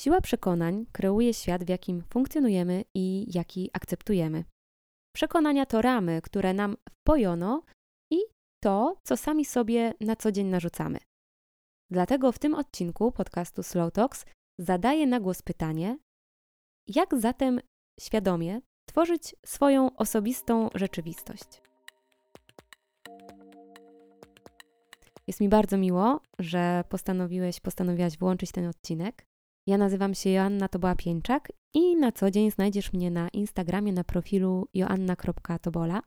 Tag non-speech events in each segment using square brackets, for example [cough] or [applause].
Siła przekonań kreuje świat, w jakim funkcjonujemy i jaki akceptujemy. Przekonania to ramy, które nam wpojono i to, co sami sobie na co dzień narzucamy. Dlatego w tym odcinku podcastu Slow Talks zadaję na głos pytanie: jak zatem świadomie tworzyć swoją osobistą rzeczywistość? Jest mi bardzo miło, że postanowiłeś, postanowiłaś włączyć ten odcinek. Ja nazywam się Joanna Toboła Pieńczak i na co dzień znajdziesz mnie na Instagramie na profilu joanna.tobola.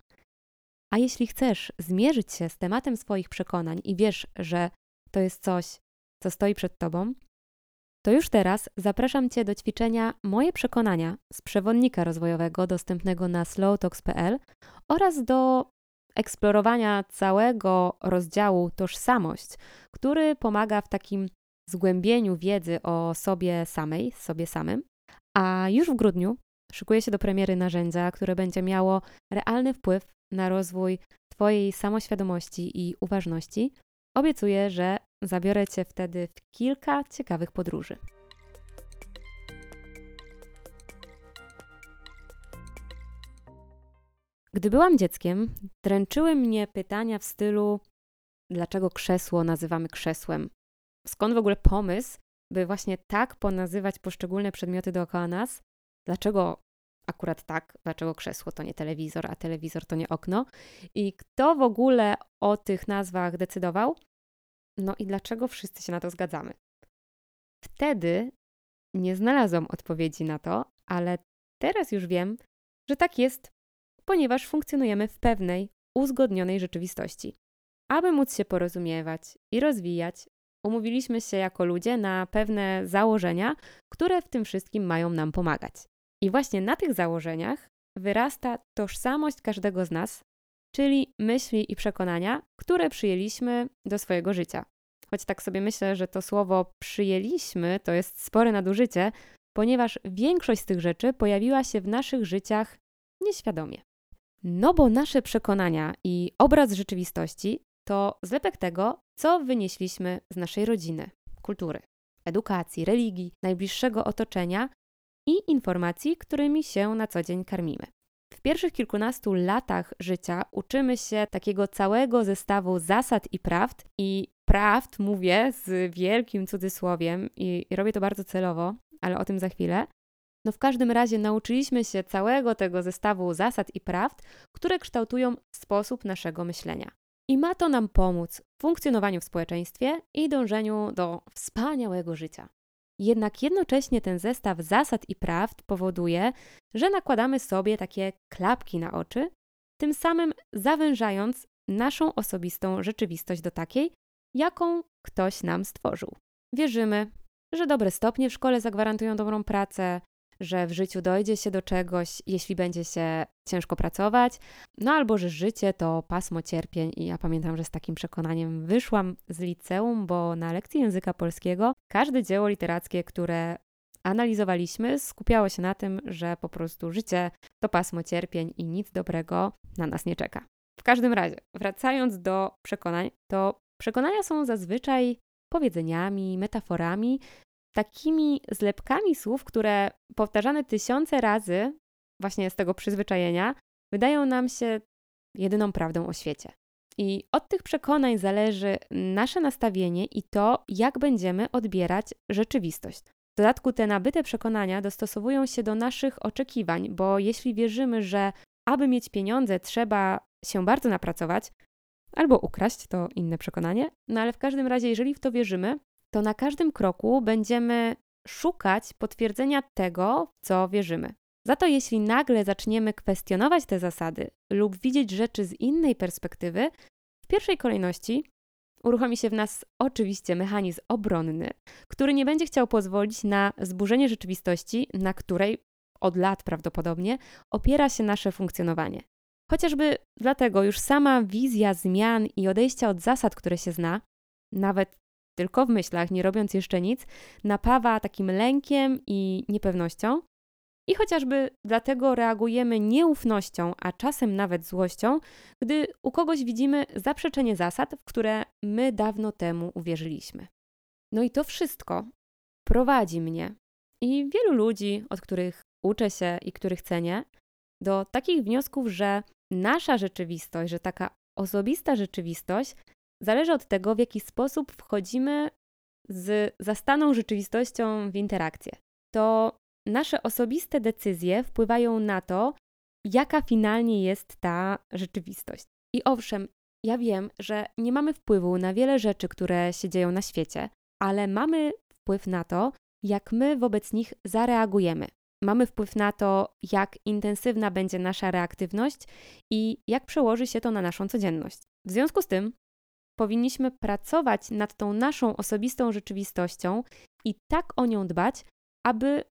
A jeśli chcesz zmierzyć się z tematem swoich przekonań i wiesz, że to jest coś, co stoi przed tobą, to już teraz zapraszam Cię do ćwiczenia Moje przekonania z przewodnika rozwojowego dostępnego na slowtalks.pl oraz do eksplorowania całego rozdziału Tożsamość, który pomaga w takim zgłębieniu wiedzy o sobie samej, sobie samym. A już w grudniu szykuje się do premiery narzędzia, które będzie miało realny wpływ na rozwój Twojej samoświadomości i uważności. Obiecuję, że zabiorę Cię wtedy w kilka ciekawych podróży. Gdy byłam dzieckiem, dręczyły mnie pytania w stylu: dlaczego krzesło nazywamy krzesłem? Skąd w ogóle pomysł, by właśnie tak ponazywać poszczególne przedmioty dookoła nas? Dlaczego akurat tak? Dlaczego krzesło to nie telewizor, a telewizor to nie okno? I kto w ogóle o tych nazwach decydował? No i dlaczego wszyscy się na to zgadzamy? Wtedy nie znalazłam odpowiedzi na to, ale teraz już wiem, że tak jest, ponieważ funkcjonujemy w pewnej, uzgodnionej rzeczywistości. Aby móc się porozumiewać i rozwijać, umówiliśmy się jako ludzie na pewne założenia, które w tym wszystkim mają nam pomagać. I właśnie na tych założeniach wyrasta tożsamość każdego z nas, czyli myśli i przekonania, które przyjęliśmy do swojego życia. Choć tak sobie myślę, że to słowo przyjęliśmy to jest spore nadużycie, ponieważ większość z tych rzeczy pojawiła się w naszych życiach nieświadomie. No bo nasze przekonania i obraz rzeczywistości to zlepek tego, co wynieśliśmy z naszej rodziny, kultury, edukacji, religii, najbliższego otoczenia i informacji, którymi się na co dzień karmimy. W pierwszych kilkunastu latach życia uczymy się takiego całego zestawu zasad i prawd, i prawd mówię z wielkim cudzysłowiem, i, i robię to bardzo celowo, ale o tym za chwilę. No w każdym razie nauczyliśmy się całego tego zestawu zasad i prawd, które kształtują sposób naszego myślenia. I ma to nam pomóc w funkcjonowaniu w społeczeństwie i dążeniu do wspaniałego życia. Jednak jednocześnie ten zestaw zasad i prawd powoduje, że nakładamy sobie takie klapki na oczy, tym samym zawężając naszą osobistą rzeczywistość do takiej, jaką ktoś nam stworzył. Wierzymy, że dobre stopnie w szkole zagwarantują dobrą pracę, że w życiu dojdzie się do czegoś, jeśli będzie się ciężko pracować, no albo że życie to pasmo cierpień. I ja pamiętam, że z takim przekonaniem wyszłam z liceum, bo na lekcji języka polskiego każde dzieło literackie, które analizowaliśmy, skupiało się na tym, że po prostu życie to pasmo cierpień i nic dobrego na nas nie czeka. W każdym razie, wracając do przekonań, to przekonania są zazwyczaj powiedzeniami, metaforami, takimi zlepkami słów, które powtarzane tysiące razy, właśnie z tego przyzwyczajenia, wydają nam się jedyną prawdą o świecie. I od tych przekonań zależy nasze nastawienie i to, jak będziemy odbierać rzeczywistość. W dodatku te nabyte przekonania dostosowują się do naszych oczekiwań, bo jeśli wierzymy, że aby mieć pieniądze trzeba się bardzo napracować, albo ukraść, to inne przekonanie, no ale w każdym razie, jeżeli w to wierzymy, to na każdym kroku będziemy szukać potwierdzenia tego, w co wierzymy. Za to, jeśli nagle zaczniemy kwestionować te zasady lub widzieć rzeczy z innej perspektywy, w pierwszej kolejności uruchomi się w nas oczywiście mechanizm obronny, który nie będzie chciał pozwolić na zburzenie rzeczywistości, na której od lat prawdopodobnie opiera się nasze funkcjonowanie. Chociażby dlatego już sama wizja zmian i odejścia od zasad, które się zna, nawet tylko w myślach, nie robiąc jeszcze nic, napawa takim lękiem i niepewnością. I chociażby dlatego reagujemy nieufnością, a czasem nawet złością, gdy u kogoś widzimy zaprzeczenie zasad, w które my dawno temu uwierzyliśmy. No i to wszystko prowadzi mnie i wielu ludzi, od których uczę się i których cenię, do takich wniosków, że nasza rzeczywistość, że taka osobista rzeczywistość zależy od tego, w jaki sposób wchodzimy z zastaną rzeczywistością w interakcję. To nasze osobiste decyzje wpływają na to, jaka finalnie jest ta rzeczywistość. I owszem, ja wiem, że nie mamy wpływu na wiele rzeczy, które się dzieją na świecie, ale mamy wpływ na to, jak my wobec nich zareagujemy. Mamy wpływ na to, jak intensywna będzie nasza reaktywność i jak przełoży się to na naszą codzienność. W związku z tym powinniśmy pracować nad tą naszą osobistą rzeczywistością i tak o nią dbać, aby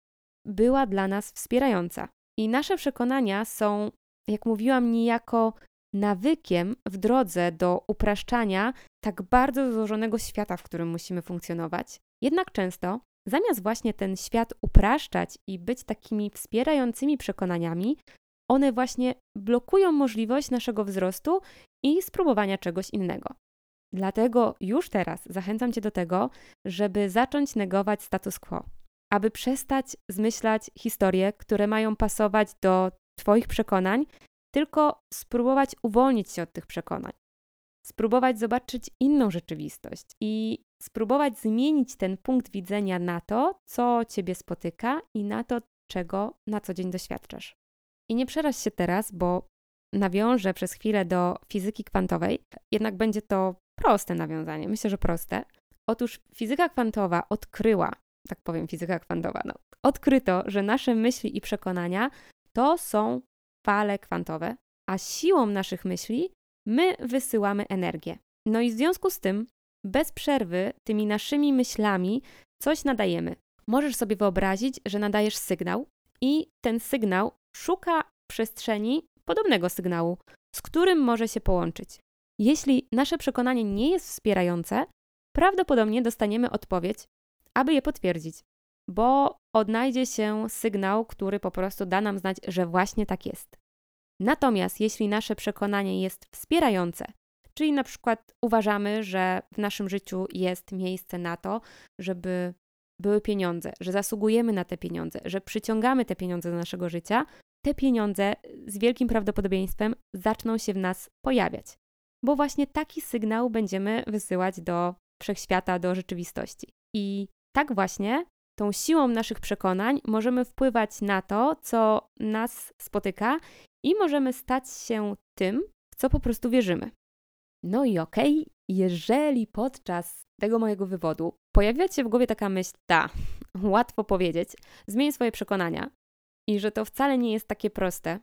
była dla nas wspierająca. I nasze przekonania są, jak mówiłam, niejako nawykiem w drodze do upraszczania tak bardzo złożonego świata, w którym musimy funkcjonować. Jednak często, zamiast właśnie ten świat upraszczać i być takimi wspierającymi przekonaniami, one właśnie blokują możliwość naszego wzrostu i spróbowania czegoś innego. Dlatego już teraz zachęcam Cię do tego, żeby zacząć negować status quo, aby przestać zmyślać historie, które mają pasować do Twoich przekonań, tylko spróbować uwolnić się od tych przekonań. Spróbować zobaczyć inną rzeczywistość i spróbować zmienić ten punkt widzenia na to, co Ciebie spotyka i na to, czego na co dzień doświadczasz. I nie przeraź się teraz, bo nawiążę przez chwilę do fizyki kwantowej, jednak będzie to proste nawiązanie, myślę, że proste. Otóż fizyka kwantowa odkryła, tak powiem, fizyka kwantowa, no, odkryto, że nasze myśli i przekonania to są fale kwantowe, a siłą naszych myśli my wysyłamy energię. No i w związku z tym, bez przerwy, tymi naszymi myślami coś nadajemy. Możesz sobie wyobrazić, że nadajesz sygnał i ten sygnał szuka przestrzeni podobnego sygnału, z którym może się połączyć. Jeśli nasze przekonanie nie jest wspierające, prawdopodobnie dostaniemy odpowiedź, aby je potwierdzić, bo odnajdzie się sygnał, który po prostu da nam znać, że właśnie tak jest. Natomiast jeśli nasze przekonanie jest wspierające, czyli na przykład uważamy, że w naszym życiu jest miejsce na to, żeby były pieniądze, że zasługujemy na te pieniądze, że przyciągamy te pieniądze do naszego życia, te pieniądze z wielkim prawdopodobieństwem zaczną się w nas pojawiać bo właśnie taki sygnał będziemy wysyłać do wszechświata, do rzeczywistości. I tak właśnie tą siłą naszych przekonań możemy wpływać na to, co nas spotyka i możemy stać się tym, w co po prostu wierzymy. No i okej, okay, jeżeli podczas tego mojego wywodu pojawiła się w głowie taka myśl, ta, [laughs] łatwo powiedzieć, zmień swoje przekonania i że to wcale nie jest takie proste,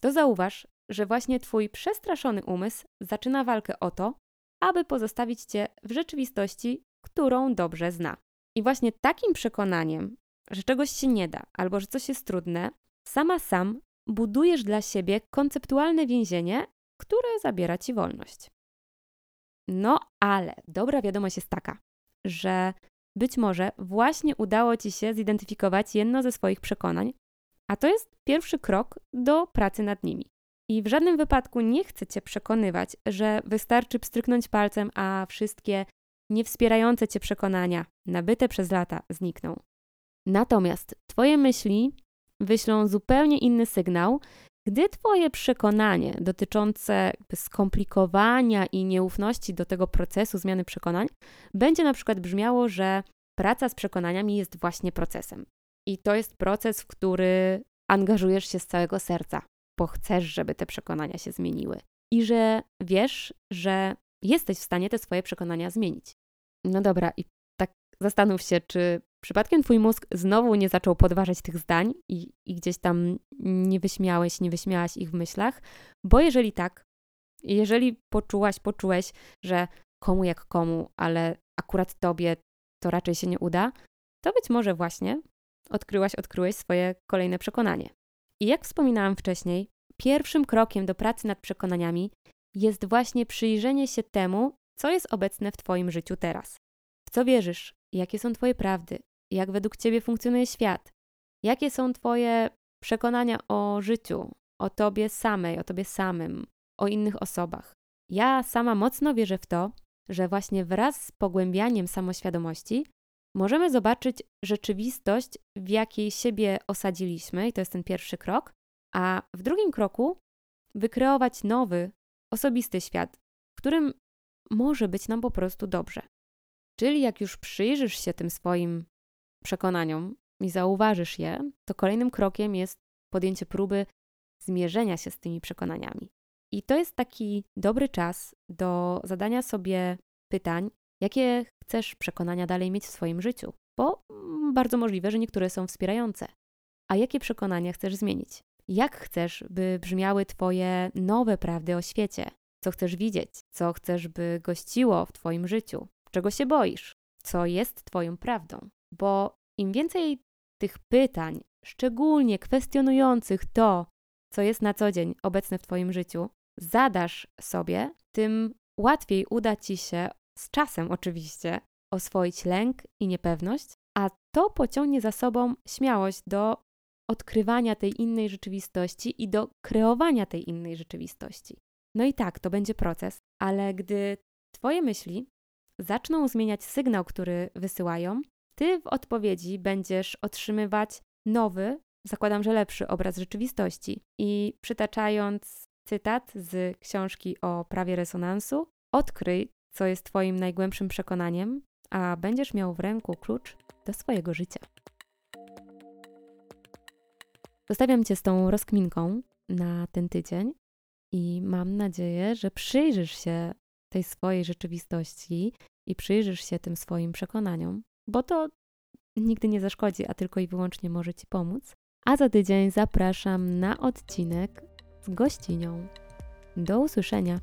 to zauważ, że właśnie Twój przestraszony umysł zaczyna walkę o to, aby pozostawić Cię w rzeczywistości, którą dobrze zna. I właśnie takim przekonaniem, że czegoś się nie da albo że coś jest trudne, sama sam budujesz dla siebie konceptualne więzienie, które zabiera Ci wolność. No ale dobra wiadomość jest taka, że być może właśnie udało Ci się zidentyfikować jedno ze swoich przekonań, a to jest pierwszy krok do pracy nad nimi. I w żadnym wypadku nie chcę Cię przekonywać, że wystarczy pstryknąć palcem, a wszystkie niewspierające Cię przekonania, nabyte przez lata, znikną. Natomiast Twoje myśli wyślą zupełnie inny sygnał, gdy Twoje przekonanie dotyczące skomplikowania i nieufności do tego procesu zmiany przekonań będzie na przykład brzmiało, że praca z przekonaniami jest właśnie procesem. I to jest proces, w który angażujesz się z całego serca, bo chcesz, żeby te przekonania się zmieniły. I że wiesz, że jesteś w stanie te swoje przekonania zmienić. No dobra, i tak zastanów się, czy przypadkiem twój mózg znowu nie zaczął podważać tych zdań i, i gdzieś tam nie wyśmiałeś, nie wyśmiałaś ich w myślach, bo jeżeli tak, jeżeli poczułaś, poczułeś, że komu jak komu, ale akurat tobie to raczej się nie uda, to być może właśnie odkryłaś, odkryłeś swoje kolejne przekonanie. I jak wspominałam wcześniej, pierwszym krokiem do pracy nad przekonaniami jest właśnie przyjrzenie się temu, co jest obecne w Twoim życiu teraz. W co wierzysz? Jakie są Twoje prawdy? Jak według Ciebie funkcjonuje świat? Jakie są Twoje przekonania o życiu, o Tobie samej, o Tobie samym, o innych osobach? Ja sama mocno wierzę w to, że właśnie wraz z pogłębianiem samoświadomości możemy zobaczyć rzeczywistość, w jakiej siebie osadziliśmy, i to jest ten pierwszy krok, a w drugim kroku wykreować nowy, osobisty świat, w którym może być nam po prostu dobrze. Czyli jak już przyjrzysz się tym swoim przekonaniom i zauważysz je, to kolejnym krokiem jest podjęcie próby zmierzenia się z tymi przekonaniami. I to jest taki dobry czas do zadania sobie pytań, jakie chcesz przekonania dalej mieć w swoim życiu, bo bardzo możliwe, że niektóre są wspierające. A jakie przekonania chcesz zmienić? Jak chcesz, by brzmiały Twoje nowe prawdy o świecie? Co chcesz widzieć? Co chcesz, by gościło w Twoim życiu? Czego się boisz? Co jest Twoją prawdą? Bo im więcej tych pytań, szczególnie kwestionujących to, co jest na co dzień obecne w Twoim życiu, zadasz sobie, tym łatwiej uda Ci się, z czasem oczywiście, oswoić lęk i niepewność, a to pociągnie za sobą śmiałość do odkrywania tej innej rzeczywistości i do kreowania tej innej rzeczywistości. No i tak, to będzie proces, ale gdy Twoje myśli zaczną zmieniać sygnał, który wysyłają, Ty w odpowiedzi będziesz otrzymywać nowy, zakładam, że lepszy obraz rzeczywistości. I przytaczając cytat z książki o prawie resonansu, odkryj, co jest Twoim najgłębszym przekonaniem, a będziesz miał w ręku klucz do swojego życia. Zostawiam Cię z tą rozkminką na ten tydzień i mam nadzieję, że przyjrzysz się tej swojej rzeczywistości i przyjrzysz się tym swoim przekonaniom, bo to nigdy nie zaszkodzi, a tylko i wyłącznie może Ci pomóc. A za tydzień zapraszam na odcinek z gościnią. Do usłyszenia.